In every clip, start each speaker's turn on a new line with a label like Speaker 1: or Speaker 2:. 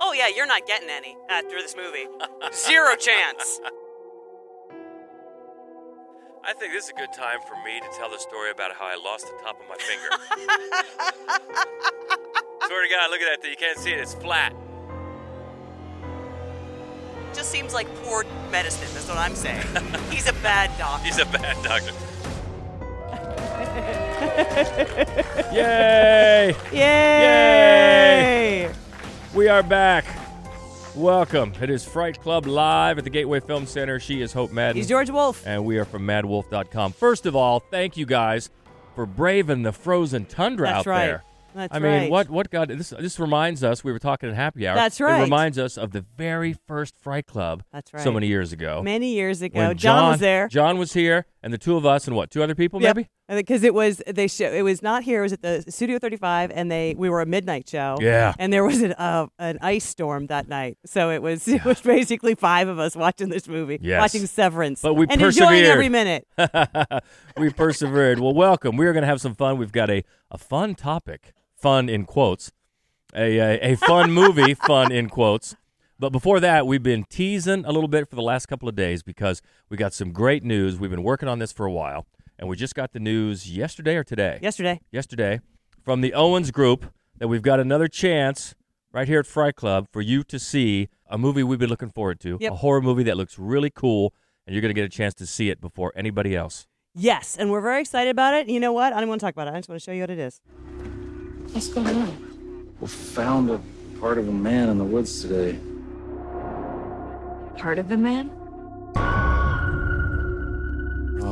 Speaker 1: Oh, yeah, you're not getting any uh, after this movie. Zero chance.
Speaker 2: I think this is a good time for me to tell the story about how I lost the top of my finger. Swear to God, look at that thing. You can't see it. It's flat.
Speaker 1: Just seems like poor medicine. That's what I'm saying. He's a bad doctor.
Speaker 2: He's a bad doctor.
Speaker 3: Yay!
Speaker 4: Yay!
Speaker 3: We are back. Welcome. It is Fright Club live at the Gateway Film Center. She is Hope Madden.
Speaker 4: He's George Wolf.
Speaker 3: And we are from madwolf.com. First of all, thank you guys for braving the frozen tundra
Speaker 4: That's
Speaker 3: out
Speaker 4: right.
Speaker 3: there.
Speaker 4: That's right.
Speaker 3: I mean,
Speaker 4: right.
Speaker 3: what what got this? This reminds us. We were talking in happy hour.
Speaker 4: That's right.
Speaker 3: It reminds us of the very first Fright Club.
Speaker 4: That's right.
Speaker 3: So many years ago.
Speaker 4: Many years ago,
Speaker 3: when
Speaker 4: John, was there.
Speaker 3: John was here, and the two of us, and what? Two other people,
Speaker 4: Yep.
Speaker 3: maybe.
Speaker 4: Because it was they show it was not here. It was at the Studio 35, and they we were a midnight show.
Speaker 3: Yeah.
Speaker 4: and there was an uh, an ice storm that night, so it was it was basically five of us watching this movie,
Speaker 3: Yes.
Speaker 4: watching Severance,
Speaker 3: But we
Speaker 4: and enjoying
Speaker 3: persevered.
Speaker 4: every minute.
Speaker 3: we persevered. Well, welcome. We are going to have some fun. We've got a, a fun topic, fun in quotes, a, a, a fun movie, fun in quotes. But before that, we've been teasing a little bit for the last couple of days because we got some great news. We've been working on this for a while, and we just got the news yesterday or today?
Speaker 4: Yesterday,
Speaker 3: Yesterday from the Owens Group that we've got another chance right here at Fright Club for you to see a movie we've been looking forward to,
Speaker 4: Yep.
Speaker 3: a horror movie that looks really cool, and you're going to get a chance to see it before anybody else.
Speaker 4: yes, and we're very excited about it. You know what? I don't want to talk about it. I just want to show you what it is.
Speaker 5: What's going on? We found a part of a man in the woods today.
Speaker 6: Part of the man?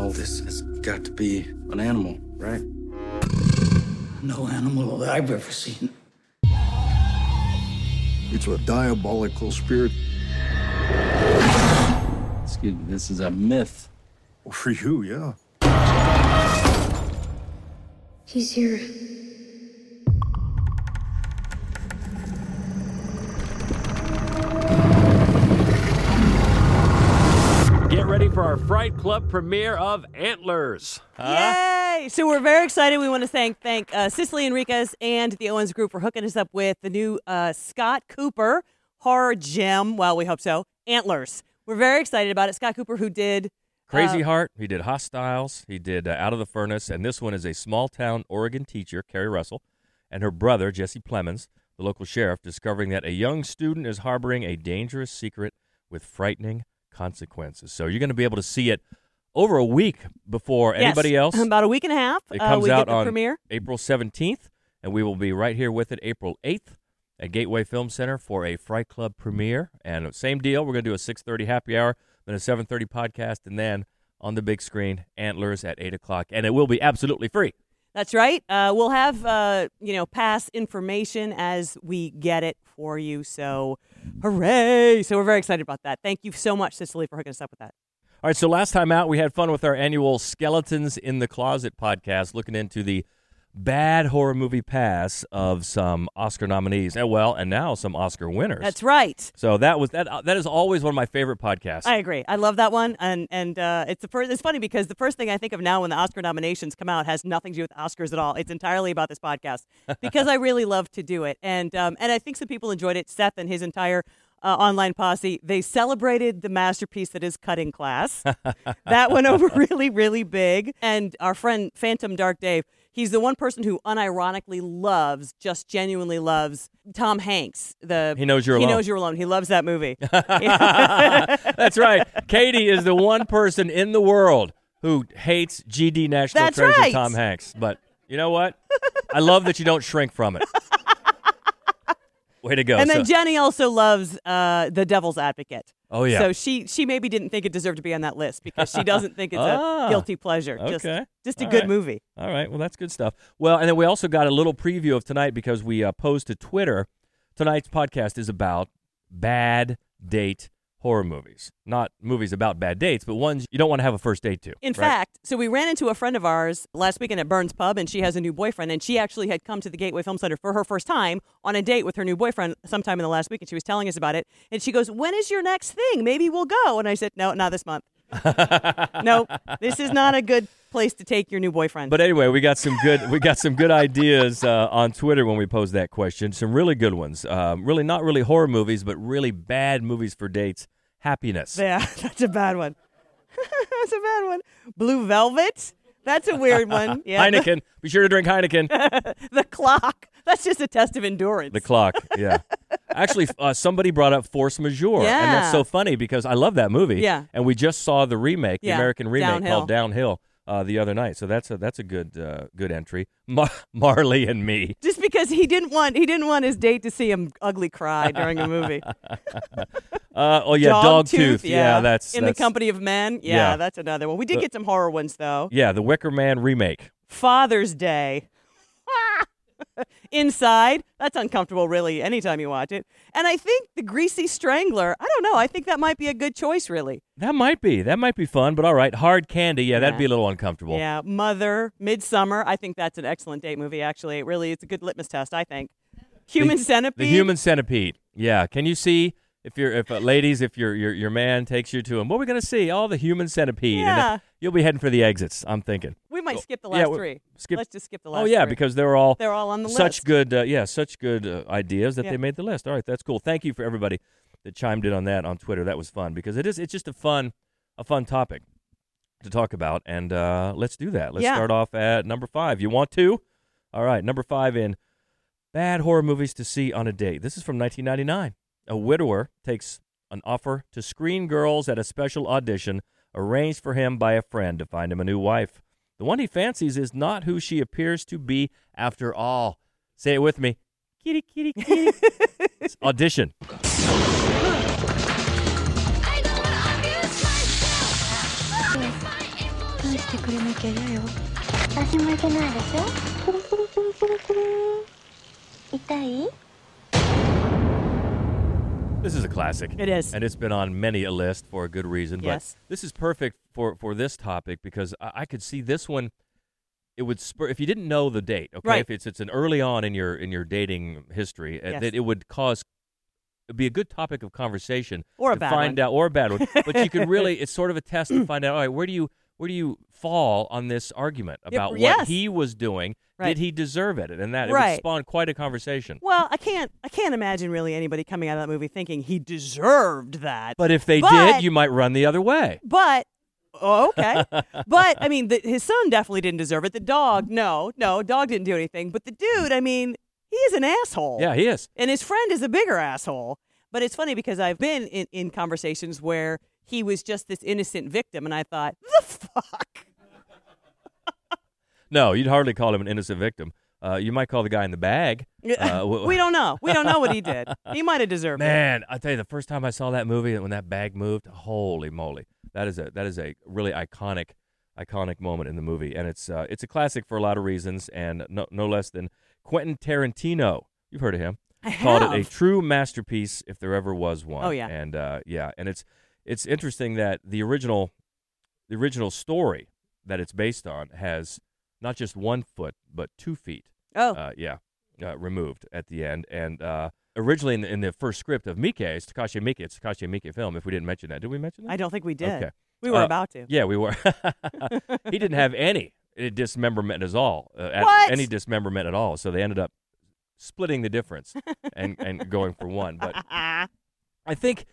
Speaker 5: Oh, this has got to be an animal, right?
Speaker 7: No animal that I've ever seen.
Speaker 8: It's a diabolical spirit.
Speaker 5: Excuse me, this is a myth.
Speaker 8: For you, yeah.
Speaker 6: He's here.
Speaker 3: For our Fright Club premiere of Antlers.
Speaker 4: Yay! So we're very excited. We want to thank thank uh, Cicely Enriquez and the Owens Group for hooking us up with the new uh, Scott Cooper horror gem. Well, we hope so. Antlers. We're very excited about it. Scott Cooper, who did
Speaker 3: Crazy
Speaker 4: uh,
Speaker 3: Heart. He did Hostiles. He did uh, Out of the Furnace. And this one is a small town Oregon teacher, Keri Russell, and her brother, Jesse Plemons, the local sheriff, discovering that a young student is harboring a dangerous secret with frightening consequences. So you're going to be able to see it over a week before
Speaker 4: yes,
Speaker 3: anybody else.
Speaker 4: About a week and a half.
Speaker 3: It
Speaker 4: uh,
Speaker 3: comes
Speaker 4: we
Speaker 3: out on
Speaker 4: premiere.
Speaker 3: April 17th, and we will be right here with it April 8th at Gateway Film Center for a Fright Club premiere. And same deal, we're going to do a 6:30 happy hour, then a 7:30 podcast, and then on the big screen, Antlers at 8 o'clock, and it will be absolutely free.
Speaker 4: That's right. Uh, we'll have uh, you know pass information as we get it for you. So, hooray! So we're very excited about that. Thank you so much, Cicely, for hooking us up with that.
Speaker 3: All right, so last time out, we had fun with our annual Skeletons in the Closet podcast, looking into the bad horror movie pass of some Oscar nominees, and well, and now some Oscar winners.
Speaker 4: That's right.
Speaker 3: so that was that. That is always one of my favorite podcasts.
Speaker 4: I agree. I love that one, and and uh, it's the first. It's funny because the first thing I think of now when the Oscar nominations come out has nothing to do with Oscars at all. It's entirely about this podcast because I really love to do it, and um, and I think some people enjoyed it. Seth and his entire. Uh, online posse. They celebrated the masterpiece that is Cutting Class. that went over really, really big. And our friend Phantom Dark Dave, he's the one person who unironically loves, just genuinely loves Tom Hanks. The
Speaker 3: He Knows You're
Speaker 4: He
Speaker 3: Alone.
Speaker 4: knows you're alone. He loves that movie.
Speaker 3: That's right. Katie is the one person in the world who hates GD National
Speaker 4: That's
Speaker 3: Treasure
Speaker 4: right.
Speaker 3: Tom Hanks. But you know what? I love that you don't shrink from it. Way to go.
Speaker 4: And then
Speaker 3: So-
Speaker 4: Jenny also loves uh, the Devil's Advocate.
Speaker 3: oh yeah.
Speaker 4: So she she maybe didn't think it deserved to be on that list because she doesn't think it's
Speaker 3: Ah,
Speaker 4: a guilty pleasure. Just
Speaker 3: okay.
Speaker 4: just a
Speaker 3: All
Speaker 4: good
Speaker 3: right.
Speaker 4: movie.
Speaker 3: All right. Well, that's good stuff. Well, and then we also got a little preview of tonight because we uh, posed to Twitter. Tonight's podcast is about bad date horror movies. Not movies about bad dates, but ones you don't want to have a first date to.
Speaker 4: In
Speaker 3: right?
Speaker 4: fact, so we ran into a friend of ours last weekend at Burns Pub, and she has a new boyfriend, and she actually had come to the Gateway Film Center for her first time on a date with her new boyfriend sometime in the last week, and she was telling us about it. And she goes, "When is your next thing? Maybe we'll go." And I said, "No, not this month." Nope. This is not a good place to take your new boyfriend.
Speaker 3: But anyway, we got some good we got some good ideas uh, on Twitter when we posed that question. Some really good ones. Um, really not really horror movies, but really bad movies for dates. Happiness.
Speaker 4: yeah, that's a bad one. that's a bad one. Blue Velvet. That's a weird one. Yeah.
Speaker 3: Heineken. Be sure to drink Heineken.
Speaker 4: The, clock. That's just a test of endurance.
Speaker 3: The clock. Yeah. Actually, uh, somebody brought up Force Majeure, and that's so funny because I love that movie.
Speaker 4: Yeah.
Speaker 3: And we just saw the remake, the
Speaker 4: Yeah,
Speaker 3: American remake
Speaker 4: Downhill.
Speaker 3: called Downhill, uh, the other night. So that's a that's a good uh, good entry. Mar- Marley and Me.
Speaker 4: just because he didn't want he didn't want his date to see him ugly cry during a movie.
Speaker 3: Uh, oh yeah,
Speaker 4: Dogtooth,
Speaker 3: Yeah, that's
Speaker 4: in
Speaker 3: that's,
Speaker 4: the company of men. Yeah,
Speaker 3: Yeah.
Speaker 4: that's another one. We did
Speaker 3: Uh,
Speaker 4: get some horror ones though.
Speaker 3: Yeah, the Wicker Man remake.
Speaker 4: Father's Day. Inside, that's uncomfortable, really, anytime you watch it. And I think the Greasy Strangler, I don't know, I think that might be a good choice, really.
Speaker 3: That might be. That might be fun, but all right. Hard candy. Yeah, that'd be a little uncomfortable.
Speaker 4: Yeah, Mother, Midsummer, I think that's an excellent date movie, actually. It really, it's a good litmus test, I think. Human Centipede.
Speaker 3: The human centipede. Yeah. Can you see if you're if uh, ladies if your your your man takes you to him? What are we gonna see? All the human centipede. And
Speaker 4: Yeah.
Speaker 3: you'll be heading for the exits. I'm thinking.
Speaker 4: We might skip the last
Speaker 3: we-
Speaker 4: three.
Speaker 3: skip-
Speaker 4: Let's just skip the last
Speaker 3: Oh yeah,
Speaker 4: three.
Speaker 3: because they're all
Speaker 4: They're all on the
Speaker 3: such
Speaker 4: list.
Speaker 3: good. Uh, yeah, such good uh, ideas that
Speaker 4: Yeah.
Speaker 3: they made the list. All right, that's cool. Thank you for everybody that chimed in on that on Twitter. That was fun because it is. It's just a fun a fun topic to talk about, and uh, let's do that. Let's
Speaker 4: Yeah.
Speaker 3: start off at number five. You want to? All right, number five in bad horror movies to see on a date. This is from 1999. A widower takes an offer to screen girls at a special audition arranged for him by a friend to find him a new wife. The one he fancies is not who she appears to be after all. Say it with me. Kitty, kitty, kitty. It's audition. This is a classic.
Speaker 4: It is.
Speaker 3: And it's been on many a list for a good reason.
Speaker 4: Yes.
Speaker 3: But this is perfect for, for this topic because I, I could see this one. It would spur if you didn't know the date. Okay,
Speaker 4: Right.
Speaker 3: if it's it's an early on in your in your dating history, uh,
Speaker 4: Yes.
Speaker 3: that it would cause it'd be a good topic of conversation
Speaker 4: Or a
Speaker 3: to
Speaker 4: bad
Speaker 3: find
Speaker 4: one.
Speaker 3: out or a bad one. but you could really it's sort of a test to find out. All right, where do you where do you fall on this argument about what
Speaker 4: yes.
Speaker 3: he was doing?
Speaker 4: Right.
Speaker 3: Did he deserve it? And that it
Speaker 4: Right.
Speaker 3: spawn quite a conversation.
Speaker 4: Well, I can't I can't imagine really anybody coming out of that movie thinking he deserved that.
Speaker 3: But if they
Speaker 4: But-
Speaker 3: did, you might run the other way.
Speaker 4: But oh, okay. but I mean, the, his son definitely didn't deserve it. The dog, no, no, dog didn't do anything. But the dude, I mean, he is an asshole.
Speaker 3: Yeah, he is.
Speaker 4: And his friend is a bigger asshole. But it's funny because I've been in, in conversations where he was just this innocent victim, and I thought, the fuck.
Speaker 3: No, you'd hardly call him an innocent victim. Uh, you might call the guy in the bag. Uh, w-
Speaker 4: we don't know. We don't know what he did. He might have deserved it.
Speaker 3: Man, I tell you, the first time I saw that movie, when that bag moved, holy moly, that is a that is a really iconic, iconic moment in the movie, and it's uh, it's a classic for a lot of reasons, and no no less than Quentin Tarantino. You've heard of him?
Speaker 4: I
Speaker 3: Called it a true masterpiece, if there ever was one.
Speaker 4: Oh, yeah.
Speaker 3: and uh, yeah, and it's it's interesting that the original the original story that it's based on has not just one foot but two feet
Speaker 4: Oh,
Speaker 3: uh, yeah, uh, removed at the end. And uh, originally in the, in the first script of Miike, it's Takashi Miike. It's Takashi Miike film. If we didn't mention that, did we mention that?
Speaker 4: I don't think we did.
Speaker 3: Okay.
Speaker 4: We were
Speaker 3: Uh,
Speaker 4: about to.
Speaker 3: Yeah, we were. he didn't have any dismemberment at all. Uh, at
Speaker 4: What?
Speaker 3: Any dismemberment at all. So they ended up splitting the difference and, and going for one. But I think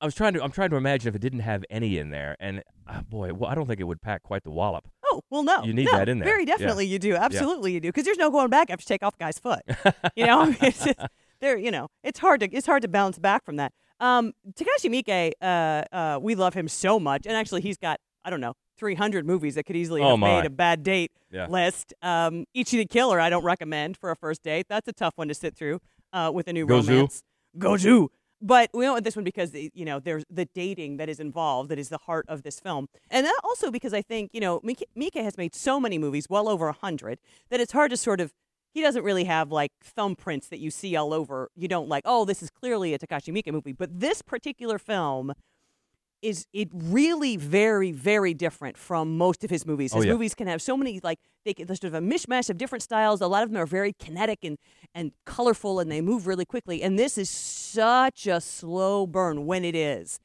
Speaker 3: I was trying to. I'm trying to imagine if it didn't have any in there, and uh, boy, well, I don't think it would pack quite the wallop.
Speaker 4: Oh, well, no.
Speaker 3: You need
Speaker 4: No,
Speaker 3: that in there.
Speaker 4: Very
Speaker 3: Yeah.
Speaker 4: definitely you do. Absolutely you do. Because there's no going back after you take off a guy's foot. you know, I mean, it's just, there, you know, it's hard to it's hard to bounce back from that. Um, Takashi Miike, uh, uh, we love him so much, and actually, he's got I don't know 300 movies that could easily
Speaker 3: Oh,
Speaker 4: have
Speaker 3: my.
Speaker 4: made a bad date
Speaker 3: Yeah.
Speaker 4: list. Um, Ichi the Killer, I don't recommend for a first date. That's a tough one to sit through uh, with a new
Speaker 3: Gozu.
Speaker 4: romance. Goju. But we went with this one because eh, you know there's the dating that is involved that is the heart of this film, and that also because I think you know Miike, Miike has made so many movies, well over a hundred, that it's hard to sort of. He doesn't really have like thumbprints that you see all over. You don't like, oh, this is clearly a Takashi Miike movie. But this particular film is it really very very different from most of his movies.
Speaker 3: Oh,
Speaker 4: His
Speaker 3: yeah.
Speaker 4: movies can have so many like they can, there's sort of a mishmash of different styles. A lot of them are very kinetic and and colorful and they move really quickly. And this is such a slow burn when it is.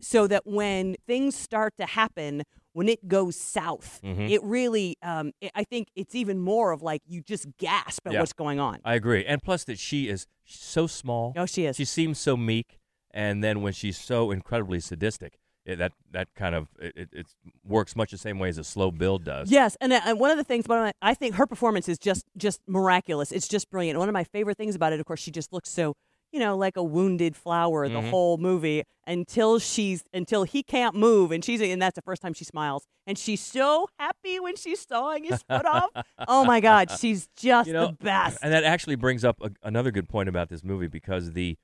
Speaker 4: so that when things start to happen, when it goes south,
Speaker 3: Mhm.
Speaker 4: it really, um, it, I think it's even more of like you just gasp at
Speaker 3: Yeah.
Speaker 4: what's going on.
Speaker 3: I agree, and plus that she is so small.
Speaker 4: Oh, she is.
Speaker 3: She seems so meek, and then when she's so incredibly sadistic, it, that that kind of it, it, it works much the same way as a slow build does.
Speaker 4: Yes, and, uh, and one of the things, but I think her performance is just just miraculous. It's just brilliant. One of my favorite things about it, of course, she just looks so you know like a wounded flower the
Speaker 3: Mhm.
Speaker 4: whole movie until she's until he can't move, and she's and that's the first time she smiles, and she's so happy when she's sawing his foot off. Oh my God, she's just
Speaker 3: You know,
Speaker 4: the best.
Speaker 3: And that actually brings up a, another good point about this movie because the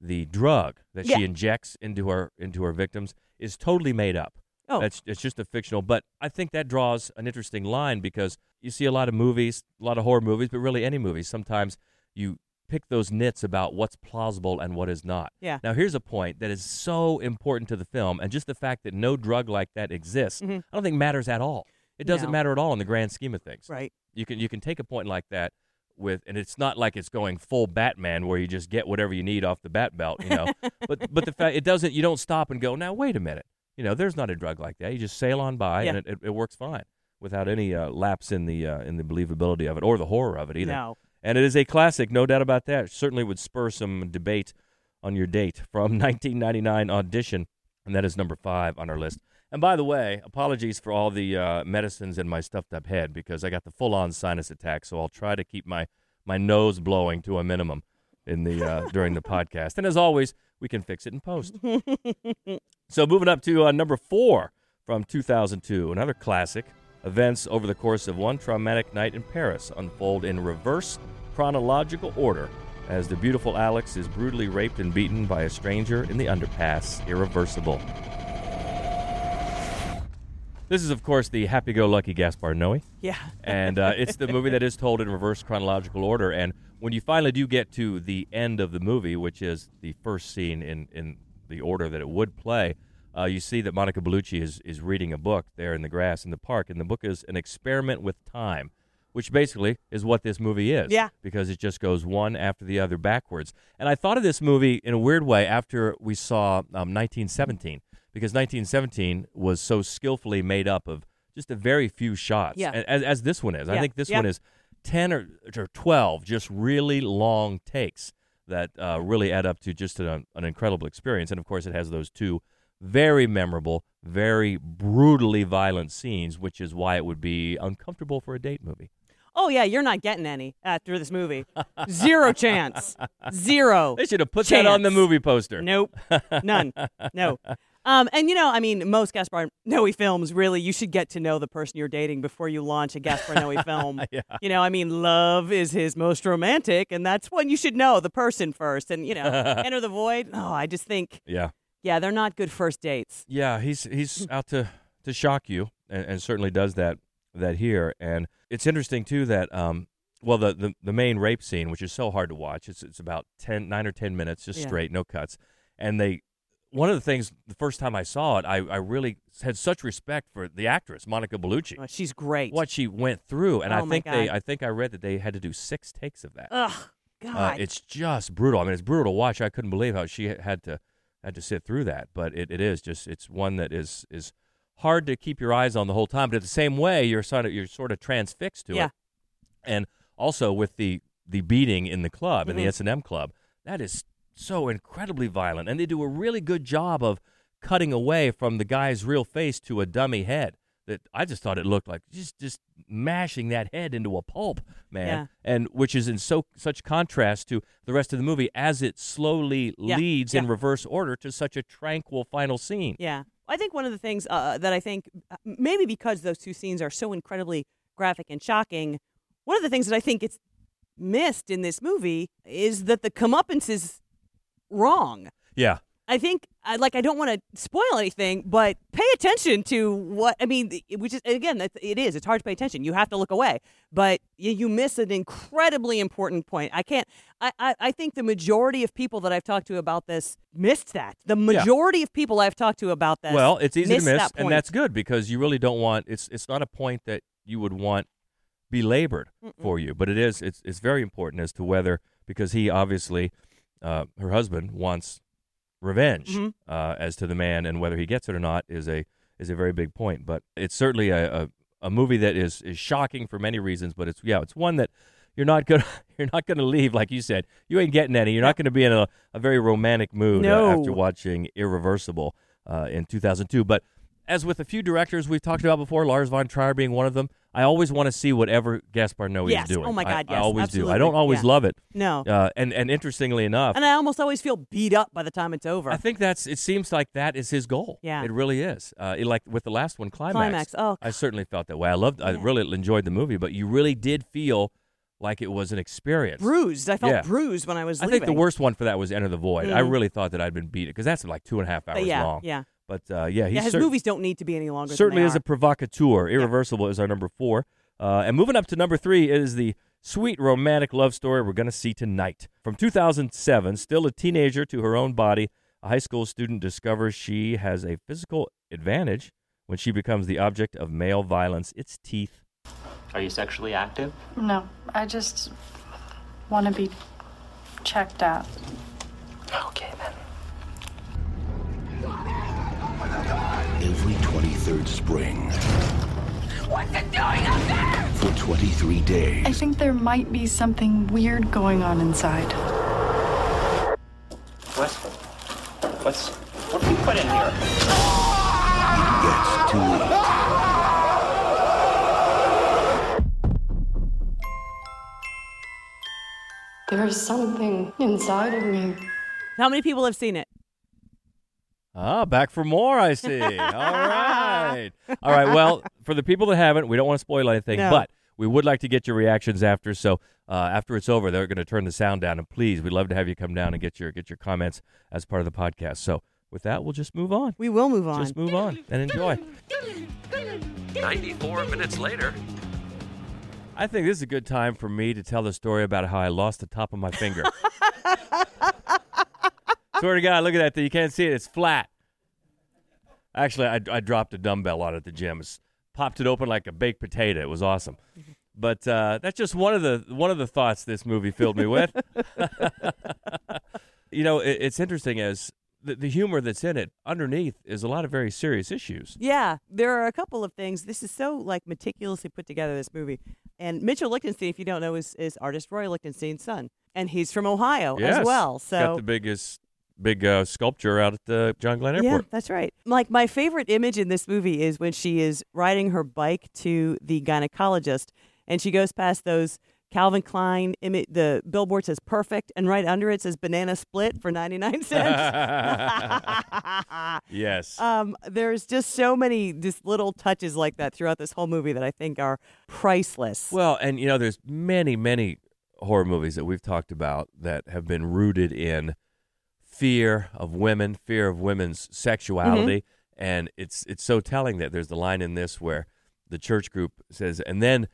Speaker 3: the drug that
Speaker 4: Yeah.
Speaker 3: she injects into her into her victims is totally made up.
Speaker 4: Oh.
Speaker 3: That's it's just a fictional, but I think that draws an interesting line because you see a lot of movies, a lot of horror movies, but really any movies. Sometimes you pick those nits about what's plausible and what is not.
Speaker 4: Yeah.
Speaker 3: Now here's a point that is so important to the film, and just the fact that no drug like that exists,
Speaker 4: Mhm.
Speaker 3: I don't think matters at all. It doesn't
Speaker 4: No.
Speaker 3: matter at all in the grand scheme of things.
Speaker 4: Right.
Speaker 3: You can you can take a point like that with, and it's not like it's going full Batman where you just get whatever you need off the bat belt, you know. but but the fact it doesn't, you don't stop and go, now wait a minute, you know, there's not a drug like that. You just sail on by, and it, it, it works fine without any uh, lapse in the uh, in the believability of it or the horror of it either.
Speaker 4: No.
Speaker 3: And it is a classic, no doubt about that. Certainly would spur some debate on your date from 1999 Audition, and that is number five on our list. And by the way, apologies for all the uh, medicines in my stuffed up head because I got the full on sinus attack. So I'll try to keep my, my nose blowing to a minimum in the uh, during the podcast. And as always, we can fix it in post. So moving up to uh, number four from 2002, another classic. Events over the course of one traumatic night in Paris unfold in reverse chronological order as the beautiful Alex is brutally raped and beaten by a stranger in the underpass. Irreversible. This is, of course, the happy-go-lucky Gaspar Noé
Speaker 4: Yeah.
Speaker 3: and uh, it's the movie that is told in reverse chronological order. And when you finally do get to the end of the movie, which is the first scene in, in the order that it would play, uh, you see that Monica Bellucci is, is reading a book there in the grass in the park. And the book is An Experiment with Time, which basically is what this movie is.
Speaker 4: Yeah.
Speaker 3: Because it just goes one after the other backwards. And I thought of this movie in a weird way after we saw um, 1917, because 1917 was so skillfully made up of just a very few shots,
Speaker 4: Yeah.
Speaker 3: as, as this one is. I think this
Speaker 4: Yeah.
Speaker 3: one is 10 or, or 12 just really long takes that uh, really add up to just an, an incredible experience. And of course, it has those two very memorable, very brutally violent scenes, which is why it would be uncomfortable for a date movie.
Speaker 4: Oh yeah, you're not getting any after this movie. Zero chance. Zero.
Speaker 3: They should have put that on the movie poster.
Speaker 4: Nope. None. No. Um, and you know, I mean, most Gaspar Noé films really, you should get to know the person you're dating before you launch a Gaspar Noé film.
Speaker 3: Yeah.
Speaker 4: You know, I mean, love is his most romantic, and that's when you should know the person first. And you know, enter the void. Oh, I just think,
Speaker 3: Yeah.
Speaker 4: Yeah, they're not good first dates.
Speaker 3: Yeah, he's he's out to to shock you, and, and certainly does that that here. And it's interesting too that um, well, the, the the main rape scene, which is so hard to watch, it's it's about 10, 9 or ten minutes, just
Speaker 4: Yeah.
Speaker 3: straight, no cuts. And they, one of the things, the first time I saw it, I I really had such respect for the actress Monica Bellucci,
Speaker 4: Oh, she's great.
Speaker 3: what she went through, and I
Speaker 4: Oh, my
Speaker 3: think they, I think I read that they had to do six takes of that.
Speaker 4: Ugh,
Speaker 3: Uh,
Speaker 4: God.
Speaker 3: it's just brutal. I mean, it's brutal to watch. I couldn't believe how she had to had to sit through that. But it, it is just it's one that is is hard to keep your eyes on the whole time. But at the same way, you're sort of you're sort of transfixed to
Speaker 4: Yeah.
Speaker 3: it. And also with the the beating in the club in the
Speaker 4: Mhm.
Speaker 3: S and M club, that is so incredibly violent, and they do a really good job of cutting away from the guy's real face to a dummy head. That I just thought it looked like just just mashing that head into a pulp, man
Speaker 4: Yeah.
Speaker 3: and which is in so such contrast to the rest of the movie as it slowly
Speaker 4: Yeah,
Speaker 3: leads in reverse order to such a tranquil final scene.
Speaker 4: Yeah. I think one of the things uh, that I think, uh, maybe because those two scenes are so incredibly graphic and shocking, one of the things that I think it's missed in this movie is that the comeuppance is wrong.
Speaker 3: Yeah,
Speaker 4: I think, I, like, I don't want to spoil anything, but pay attention to what, I mean, which is, again, it is. It's hard to pay attention. You have to look away. But you, you miss an incredibly important point. I can't, I, I, I think the majority of people that I've talked to about this missed that. The majority of people I've talked to about this.
Speaker 3: well, it's easy to miss,
Speaker 4: that
Speaker 3: and that's good because you really don't want it's it's not a point that you would want belabored for you, but it is it's it's very important as to whether because he obviously uh, her husband wants revenge
Speaker 4: Mm-hmm.
Speaker 3: uh, as to the man and whether he gets it or not is a is a very big point. But it's certainly a, a, a movie that is is shocking for many reasons. But it's yeah, it's one that you're not gonna you're not gonna leave like you said. You ain't getting any. You're not gonna be in a, a very romantic mood uh, after watching Irreversible uh, in 2002. But as with a few directors we've talked about before, Lars von Trier being one of them, I always want to see whatever Gaspar Noé
Speaker 4: Yes.
Speaker 3: is doing.
Speaker 4: Oh my God,
Speaker 3: I,
Speaker 4: yes,
Speaker 3: always do. I don't always
Speaker 4: Yeah.
Speaker 3: love it.
Speaker 4: No.
Speaker 3: Uh, and and interestingly enough,
Speaker 4: And I almost always feel beat up by the time it's over.
Speaker 3: I think that's. It seems like that is his goal.
Speaker 4: Yeah.
Speaker 3: it really is. Uh, it- like with the last one, climax.
Speaker 4: Climax, oh.
Speaker 3: I certainly felt that way. I loved. I really enjoyed the movie, but you really did feel like it was an experience.
Speaker 4: bruised. I felt
Speaker 3: Yeah.
Speaker 4: bruised when I was
Speaker 3: I
Speaker 4: leaving.
Speaker 3: think the worst one for that was Enter the Void. I
Speaker 4: Mm.
Speaker 3: really thought that I'd been beat because that's like two and a half hours
Speaker 4: yeah,
Speaker 3: long.
Speaker 4: yeah.
Speaker 3: But uh, yeah, he's
Speaker 4: Yeah, his
Speaker 3: cer-
Speaker 4: movies don't need to be any longer. than
Speaker 3: certainly
Speaker 4: they
Speaker 3: is
Speaker 4: are.
Speaker 3: a provocateur. Irreversible is our number four. Uh, and moving up to number three is the sweet romantic love story we're going to see tonight. From 2007, still a teenager to her own body, a high school student discovers she has a physical advantage when she becomes the object of male violence. It's teeth.
Speaker 9: Are you sexually active?
Speaker 10: No, I just want to be checked out.
Speaker 9: Okay then.
Speaker 11: Every 23rd spring.
Speaker 10: What's it doing up there?
Speaker 11: For 23 days.
Speaker 10: I think there might be something weird going on inside.
Speaker 9: What? What's what did you put in here?
Speaker 11: Gets to eat.
Speaker 10: There's something inside of me.
Speaker 4: How many people have seen it?
Speaker 3: Ah, back for more, I see. All right. All right. Well, for the people that haven't, we don't want to spoil anything,
Speaker 4: No.
Speaker 3: but we would like to get your reactions after. So uh, after it's over, they're going to turn the sound down. And please, we'd love to have you come down and get your get your comments as part of the podcast. So with that, we'll just move on.
Speaker 4: We will move on.
Speaker 3: Just move on and enjoy.
Speaker 2: 94 minutes later.
Speaker 3: I think this is a good time for me to tell the story about how I lost the top of my finger. Swear to God, look at that thing. You can't see it. It's flat. Actually, I, I dropped a dumbbell on at the gym. It's popped it open like a baked potato. It was awesome. But uh, that's just one of the one of the thoughts this movie filled me with. you know, it, it's interesting as the, the humor that's in it underneath is a lot of very serious issues.
Speaker 4: Yeah, there are a couple of things. This is so like meticulously put together. This movie, and Mitchell Lichtenstein, if you don't know, is, is artist Roy Lichtenstein's son, and he's from Ohio
Speaker 3: Yes.
Speaker 4: as well. So
Speaker 3: got the biggest big uh, sculpture out at the John Glenn Airport.
Speaker 4: Yeah, that's right. Like my favorite image in this movie is when she is riding her bike to the gynecologist, and she goes past those Calvin Klein. Imi- the billboard says "perfect," and right under it says "banana split" for ninety nine cents.
Speaker 3: Yes.
Speaker 4: Um, there's just so many just little touches like that throughout this whole movie that I think are priceless.
Speaker 3: Well, and you know, there's many, many horror movies that we've talked about that have been rooted in fear of women, fear of women's sexuality,
Speaker 4: Mm-hmm.
Speaker 3: and it's it's so telling that there's the line in this where the church group says, and then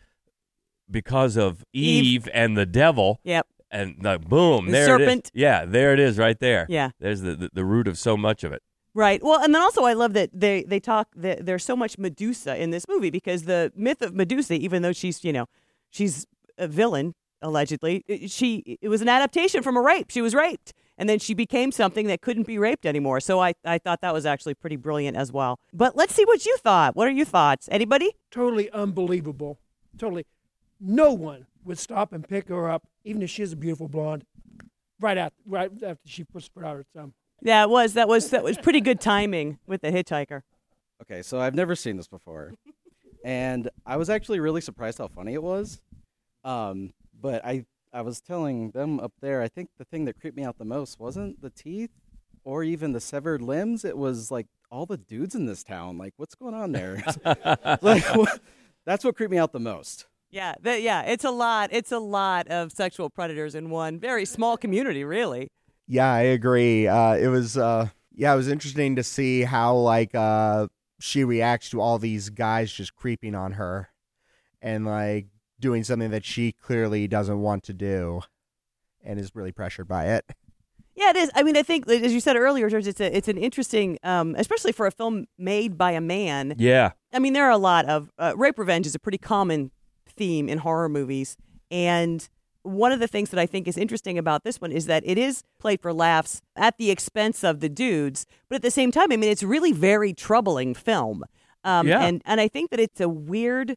Speaker 3: because of Eve,
Speaker 4: Eve.
Speaker 3: and the devil,
Speaker 4: Yep.
Speaker 3: and the boom,
Speaker 4: The
Speaker 3: there
Speaker 4: serpent.
Speaker 3: is. Yeah, there it is, right there.
Speaker 4: Yeah.
Speaker 3: there's the, the the root of so much of it.
Speaker 4: Right. Well, and then also I love that they they talk that there's so much Medusa in this movie because the myth of Medusa, even though she's you know she's a villain allegedly, she it was an adaptation from a rape. She was raped, and then she became something that couldn't be raped anymore. So I I thought that was actually pretty brilliant as well. But let's see what you thought. What are your thoughts? Anybody?
Speaker 12: Totally unbelievable. Totally. No one would stop and pick her up, even if she's a beautiful blonde, right after, right after she puts put out her thumb.
Speaker 4: Yeah, it was that was that was pretty good timing with the hitchhiker.
Speaker 13: Okay, so I've never seen this before, and I was actually really surprised how funny it was. Um, but I I was telling them up there, I think the thing that creeped me out the most wasn't the teeth or even the severed limbs. It was like all the dudes in this town. Like, what's going on there? like, what, that's what creeped me out the most.
Speaker 4: Yeah, that, yeah, it's a lot. It's a lot of sexual predators in one very small community, really.
Speaker 14: Yeah, I agree. Uh, it was uh, yeah, it was interesting to see how like uh, she reacts to all these guys just creeping on her and like doing something that she clearly doesn't want to do and is really pressured by it.
Speaker 4: Yeah, it is. I mean, I think, as you said earlier, George, it's a, it's an interesting, um, especially for a film made by a man.
Speaker 3: Yeah.
Speaker 4: I mean, there are a lot of uh, rape revenge is a pretty common theme in horror movies, and one of the things that I think is interesting about this one is that it is played for laughs at the expense of the dudes, but at the same time, I mean, it's really very troubling film. Um,
Speaker 3: Yeah.
Speaker 4: And and I think that it's a weird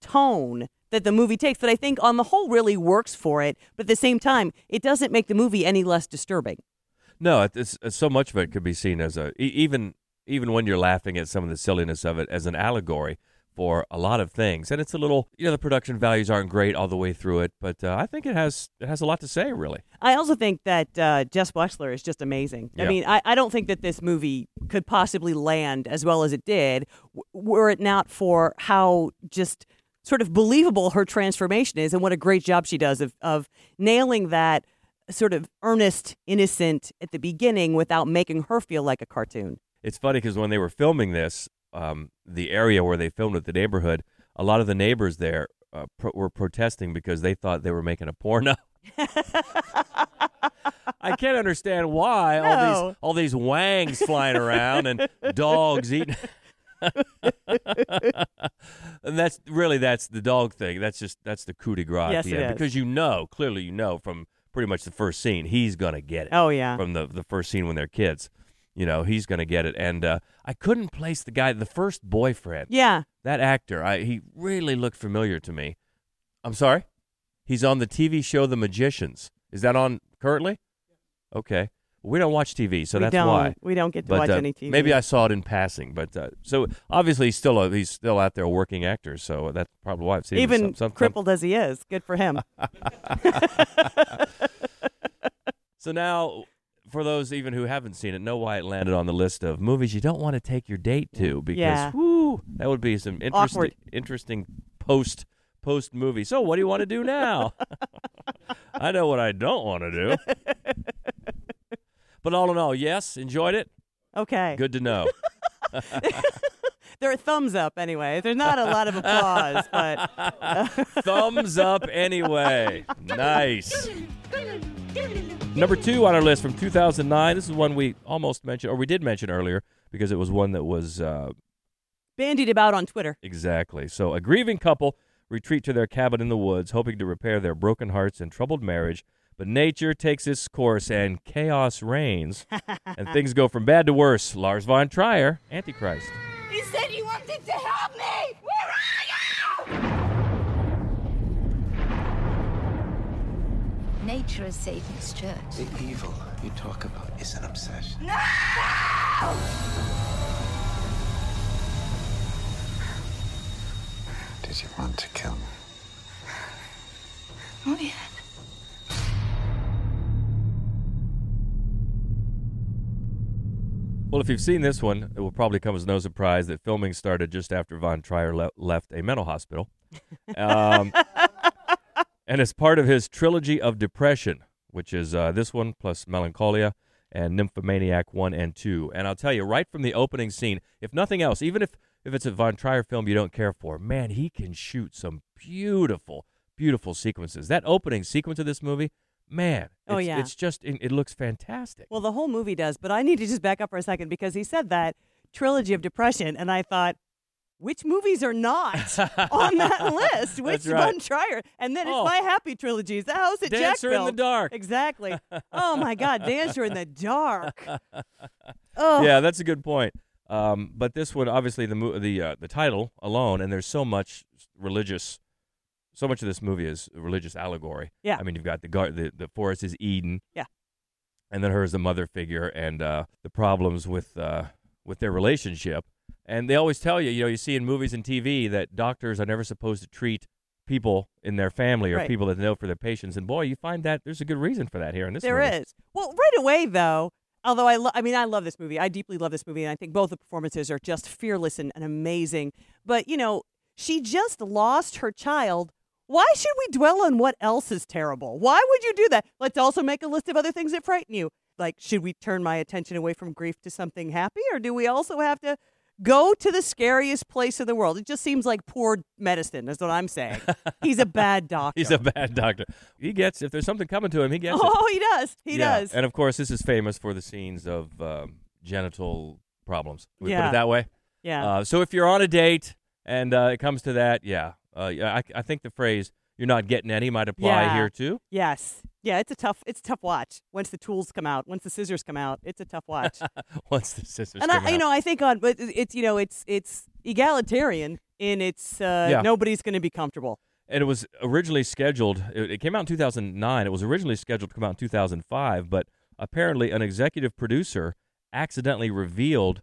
Speaker 4: tone that the movie takes that I think on the whole really works for it, but at the same time, it doesn't make the movie any less disturbing.
Speaker 3: No, it's, it's so much of it could be seen as a even even when you're laughing at some of the silliness of it as an allegory for a lot of things. And it's a little, you know, the production values aren't great all the way through it, but uh, I think it has it has a lot to say, really.
Speaker 4: I also think that uh, Jess Weixler is just amazing. I mean, I, I don't think that this movie could possibly land as well as it did w- were it not for how just sort of believable her transformation is and what a great job she does of, of nailing that sort of earnest, innocent at the beginning without making her feel like a cartoon.
Speaker 3: It's funny because when they were filming this, um, the area where they filmed it, the neighborhood, a lot of the neighbors there uh, pro- were protesting because they thought they were making a porno. I can't understand why all these all these wangs flying around and dogs eating. and that's really that's the dog thing. That's just that's the coup de grace
Speaker 4: Yes,
Speaker 3: at the end because you know clearly you know from pretty much the first scene he's gonna get it.
Speaker 4: Oh, yeah.
Speaker 3: from the the first scene when they're kids, you know he's gonna get it. And uh, I couldn't place the guy, the first boyfriend.
Speaker 4: Yeah.
Speaker 3: that actor. I he really looked familiar to me. I'm sorry. He's on the TV show The Magicians. Is that on currently? Okay. We don't watch TV, so
Speaker 4: We
Speaker 3: that's
Speaker 4: don't.
Speaker 3: why
Speaker 4: We don't get to
Speaker 3: But,
Speaker 4: watch
Speaker 3: uh,
Speaker 4: any TV.
Speaker 3: Maybe I saw it in passing, but uh, so obviously he's still a, he's still out there working actor, so that's probably why I've seen
Speaker 4: Even
Speaker 3: some, some,
Speaker 4: crippled as he is, good for him.
Speaker 3: So now, for those even who haven't seen it, know why it landed on the list of movies you don't want to take your date to because
Speaker 4: Yeah.
Speaker 3: whoo, that would be some interesting
Speaker 4: Awkward.
Speaker 3: interesting post post movie. So what do you want to do now? I know what I don't want to do. but all in all, yes, enjoyed it.
Speaker 4: Okay.
Speaker 3: Good to know.
Speaker 4: there are thumbs up anyway. There's not a lot of applause, but
Speaker 3: Thumbs up anyway. Nice. Number two on our list from 2009. This is one we almost mentioned, or we did mention earlier, because it was one that was uh,
Speaker 4: bandied about on Twitter.
Speaker 3: Exactly. So, a grieving couple retreat to their cabin in the woods, hoping to repair their broken hearts and troubled marriage. But nature takes its course and chaos reigns, and things go from bad to worse. Lars von Trier, Antichrist.
Speaker 6: He said you wanted to help me! Where are you?
Speaker 15: Nature is Satan's church.
Speaker 16: The evil you talk about is an obsession. No! Did you want to kill me?
Speaker 6: Oh, yeah.
Speaker 3: Well, if you've seen this one, it will probably come as no surprise that filming started just after Von Trier le- left a mental hospital. Um, and as part of his trilogy of depression, which is uh, this one plus Melancholia and Nymphomaniac 1 and 2. And I'll tell you, right from the opening scene, if nothing else, even if, if it's a Von Trier film you don't care for, man, he can shoot some beautiful, beautiful sequences. That opening sequence of this movie, man,
Speaker 4: Oh,
Speaker 3: it's,
Speaker 4: yeah.
Speaker 3: it's just, it, it looks fantastic.
Speaker 4: Well, the whole movie does, but I need to just back up for a second because he said that trilogy of depression, and I thought, which movies are not on that list? Which
Speaker 3: right.
Speaker 4: one Trier? And then it's
Speaker 3: Oh.
Speaker 4: my happy trilogy. Is the house at
Speaker 3: Dancer in the Dark.
Speaker 4: Exactly. Oh my God, Dancer in the Dark. Oh.
Speaker 3: Yeah, that's a good point. Um, but this one, obviously, the the uh, the title alone, and there's so much religious, so much of this movie is a religious allegory.
Speaker 4: Yeah.
Speaker 3: I mean, you've got the gar- the, the forest is Eden.
Speaker 4: Yeah.
Speaker 3: And then her as the mother figure, and uh, the problems with uh, with their relationship. And they always tell you, you know, you see in movies and TV that doctors are never supposed to treat people in their family or
Speaker 4: Right.
Speaker 3: people that they know for their patients. And boy, you find that there's a good reason for that here in this
Speaker 4: There
Speaker 3: movie.
Speaker 4: is. Well, right away though, although I, lo- I mean, I love this movie. I deeply love this movie, and I think both the performances are just fearless and, and amazing. But you know, she just lost her child. Why should we dwell on what else is terrible? Why would you do that? Let's also make a list of other things that frighten you. Like, should we turn my attention away from grief to something happy, or do we also have to go to the scariest place in the world? It just seems like poor medicine. Is what I'm saying. He's a bad doctor.
Speaker 3: He's a bad doctor. He gets if there's something coming to him, he gets it.
Speaker 4: Oh, he does. He
Speaker 3: Yeah.
Speaker 4: does.
Speaker 3: And of course, this is famous for the scenes of um, genital problems. We put it that way.
Speaker 4: Yeah.
Speaker 3: Uh, so if you're on a date and uh, it comes to that, yeah, uh, yeah, I, I think the phrase you're not getting any might apply
Speaker 4: Yeah.
Speaker 3: here too.
Speaker 4: Yes. Yeah, it's a tough it's a tough watch. Once the tools come out, once the scissors come out, it's a tough watch.
Speaker 3: Once the sisters
Speaker 4: and
Speaker 3: come
Speaker 4: I, you know, I think on but it's you know, it's it's egalitarian in its uh,
Speaker 3: Yeah.
Speaker 4: nobody's going to be comfortable.
Speaker 3: and it was originally scheduled. It, it came out in 2009. It was originally scheduled to come out in 2005, but apparently an executive producer accidentally revealed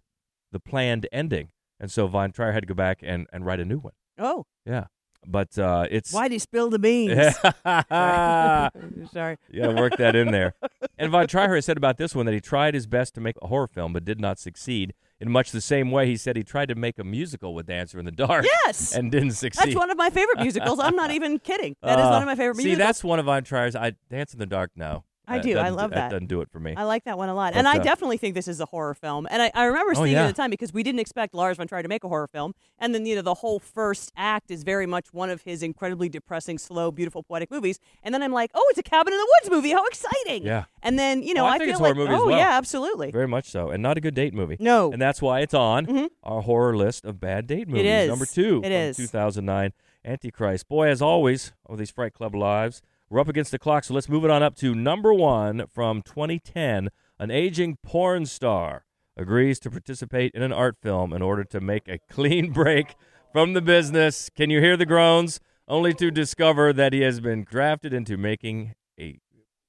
Speaker 3: the planned ending, and so Von Trier had to go back and, and write a new one.
Speaker 4: Oh,
Speaker 3: Yeah, but uh, it's
Speaker 4: why did he spill the beans? Sorry.
Speaker 3: You to work that in there. And Von Trier has said about this one that he tried his best to make a horror film, but did not succeed. In much the same way, he said he tried to make a musical with Dancer in the Dark.
Speaker 4: Yes!
Speaker 3: and didn't succeed.
Speaker 4: That's one of my favorite musicals. I'm not even kidding. That is
Speaker 3: Uh,
Speaker 4: one of my favorite
Speaker 3: See,
Speaker 4: musicals.
Speaker 3: that's one of Von Trier's. I Dance in the Dark. No,
Speaker 4: I
Speaker 3: That
Speaker 4: do. I love that.
Speaker 3: That doesn't do it for me.
Speaker 4: I like that one a lot.
Speaker 3: But,
Speaker 4: and I
Speaker 3: uh,
Speaker 4: definitely think this is a horror film. And I, I remember
Speaker 3: Oh,
Speaker 4: seeing it at the time because we didn't expect Lars von Trier to make a horror film. And then, you know, the whole first act is very much one of his incredibly depressing, slow, beautiful, poetic movies. And then I'm like, oh, it's a Cabin in the Woods movie. How exciting.
Speaker 3: Yeah.
Speaker 4: And then, you know,
Speaker 3: Well, I
Speaker 4: I,
Speaker 3: think
Speaker 4: feel
Speaker 3: it's a horror
Speaker 4: like, oh,
Speaker 3: well.
Speaker 4: yeah, absolutely.
Speaker 3: Very much so, and not a good date movie.
Speaker 4: No. Mm-hmm.
Speaker 3: and that's why it's on our horror list of bad date movies.
Speaker 4: is.
Speaker 3: Number two,
Speaker 4: It is.
Speaker 3: 2009, Antichrist. Boy, as always, of these Fright Club lives, we're up against the clock, so let's move it on up to number one from 2010. An aging porn star agrees to participate in an art film in order to make a clean break from the business. Can you hear the groans? Only to discover that he has been drafted into making a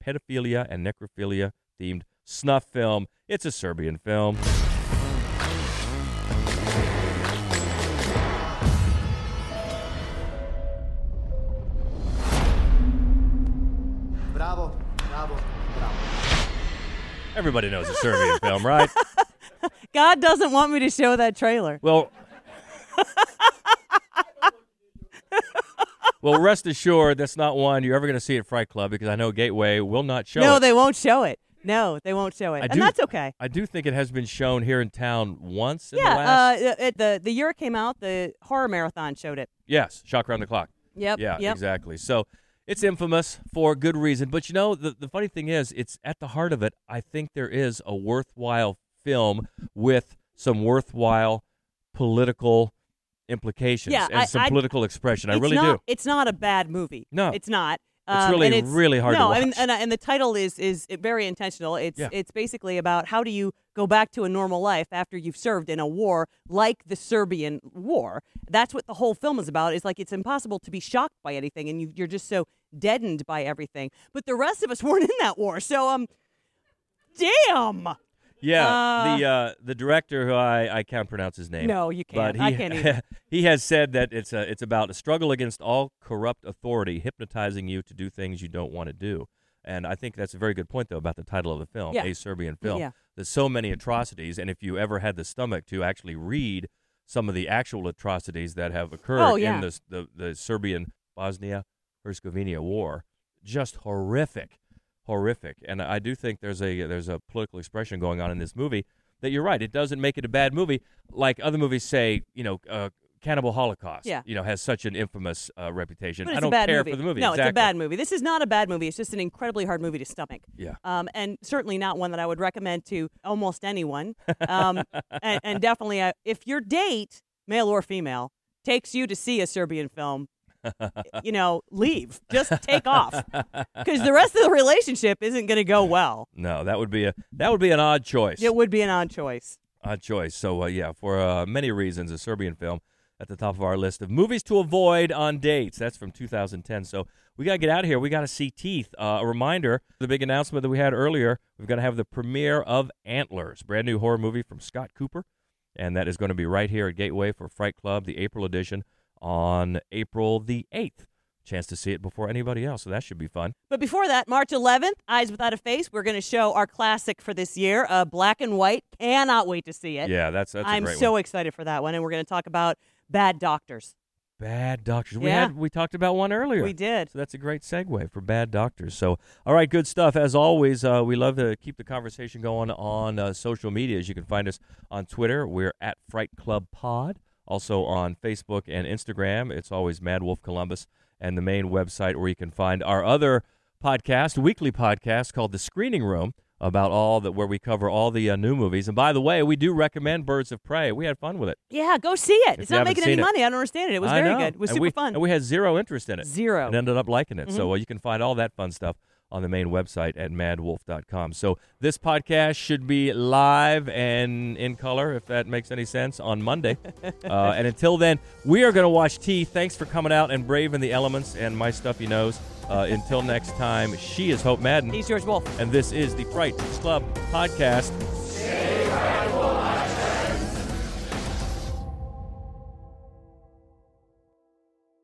Speaker 3: pedophilia and necrophilia themed snuff film. It's a Serbian film. Everybody knows a Serbian film, right?
Speaker 4: God doesn't want me to show that trailer.
Speaker 3: Well, well, rest assured, that's not one you're ever going to see at Fright Club because I know Gateway will not show
Speaker 4: no,
Speaker 3: it.
Speaker 4: they won't show it. No, they won't show it.
Speaker 3: I
Speaker 4: and
Speaker 3: do-
Speaker 4: that's okay.
Speaker 3: I do think it has been shown here in town once in the
Speaker 4: Yeah,
Speaker 3: last.
Speaker 4: uh, it, the the year it came out, the horror marathon showed it.
Speaker 3: yes, Shock Around the Clock.
Speaker 4: Yep,
Speaker 3: Yeah,
Speaker 4: yep.
Speaker 3: exactly. So it's infamous for good reason. But you know, the, the funny thing is, it's at the heart of it. I think there is a worthwhile film with some worthwhile political implications
Speaker 4: Yeah,
Speaker 3: and
Speaker 4: I-
Speaker 3: some
Speaker 4: I-
Speaker 3: political expression. I really
Speaker 4: not,
Speaker 3: do.
Speaker 4: It's not a bad movie.
Speaker 3: No.
Speaker 4: it's not.
Speaker 3: It's
Speaker 4: Um,
Speaker 3: really,
Speaker 4: and it's,
Speaker 3: really hard to
Speaker 4: no,
Speaker 3: watch.
Speaker 4: and, and the title is is very intentional. It's
Speaker 3: Yeah.
Speaker 4: it's basically about how do you go back to a normal life after you've served in a war like the Serbian war. That's what the whole film is about. It's like it's impossible to be shocked by anything, and you, you're just so deadened by everything. But the rest of us weren't in that war, so um, damn.
Speaker 3: Yeah,
Speaker 4: Uh,
Speaker 3: the uh, the director who I, I can't pronounce his name.
Speaker 4: No, you can't.
Speaker 3: he,
Speaker 4: I can't either.
Speaker 3: he has said that it's a it's about a struggle against all corrupt authority, hypnotizing you to do things you don't want to do. And I think that's a very good point, though, about the title of the film,
Speaker 4: Yeah.
Speaker 3: a Serbian film.
Speaker 4: Yeah.
Speaker 3: There's so many atrocities, and if you ever had the stomach to actually read some of the actual atrocities that have occurred
Speaker 4: Oh, yeah.
Speaker 3: in the, the the Serbian Bosnia Herzegovina war, just horrific horrific. And I do think there's a there's a political expression going on in this movie that you're right. It doesn't make it a bad movie, like other movies say. You know, uh, Cannibal Holocaust.
Speaker 4: Yeah.
Speaker 3: You know, has such an infamous uh, reputation. I don't
Speaker 4: a bad
Speaker 3: care
Speaker 4: movie.
Speaker 3: for the movie.
Speaker 4: No,
Speaker 3: exactly.
Speaker 4: it's a bad movie. This is not a bad movie. It's just an incredibly hard movie to stomach.
Speaker 3: Yeah.
Speaker 4: Um, and certainly not one that I would recommend to almost anyone. Um, and, and definitely, uh, if your date, male or female, takes you to see a Serbian film, you know, leave. Just take off because the rest of the relationship isn't going to go well.
Speaker 3: No, that would be a that would be an odd choice.
Speaker 4: It would be an odd choice.
Speaker 3: Odd choice. So uh, yeah, for uh, many reasons, a Serbian film at the top of our list of movies to avoid on dates. That's from 2010. So we got to get out of here. We got to see Teeth. Uh, a reminder: the big announcement that we had earlier. We're going to have the premiere of Antlers, brand new horror movie from Scott Cooper, and that is going to be right here at Gateway for Fright Club, the April edition, on April the 8th. Chance to see it before anybody else, so that should be fun.
Speaker 4: But before that, March 11th, Eyes Without a Face, we're going to show our classic for this year, uh, Black and White. Cannot wait to see it.
Speaker 3: Yeah, that's that's
Speaker 4: I'm so
Speaker 3: one.
Speaker 4: excited for that one, and we're going to talk about Bad Doctors.
Speaker 3: Bad Doctors. We
Speaker 4: Yeah.
Speaker 3: had we talked about one earlier.
Speaker 4: We did.
Speaker 3: So that's a great segue for Bad Doctors. So all right, good stuff. As always, uh, we love to keep the conversation going on uh, social As You can find us on Twitter. We're at Fright Club Pod. Also on Facebook and Instagram. It's always Mad Wolf Columbus, and the main website where you can find our other podcast, weekly podcast called The Screening Room about all that where we cover all the uh, new movies. And by the way, we do recommend Birds of Prey. We had fun with it.
Speaker 4: Yeah, go see it.
Speaker 3: If
Speaker 4: it's not making any
Speaker 3: it.
Speaker 4: money. I don't understand it. It was
Speaker 3: I
Speaker 4: very
Speaker 3: know.
Speaker 4: good. It was
Speaker 3: And
Speaker 4: super
Speaker 3: we,
Speaker 4: fun.
Speaker 3: And we had zero interest in it.
Speaker 4: Zero.
Speaker 3: And ended up liking it. So
Speaker 4: Mhm.
Speaker 3: uh, you can find all that fun stuff on the main website at madwolf.com. So this podcast should be live and in color, if that makes any sense, on Monday. uh, and until then, we are going to watch T. Thanks for coming out and braving the elements and my stuffy nose. Uh, until next time, she is Hope Madden.
Speaker 4: He's George Wolf.
Speaker 3: And this is the Fright Club podcast.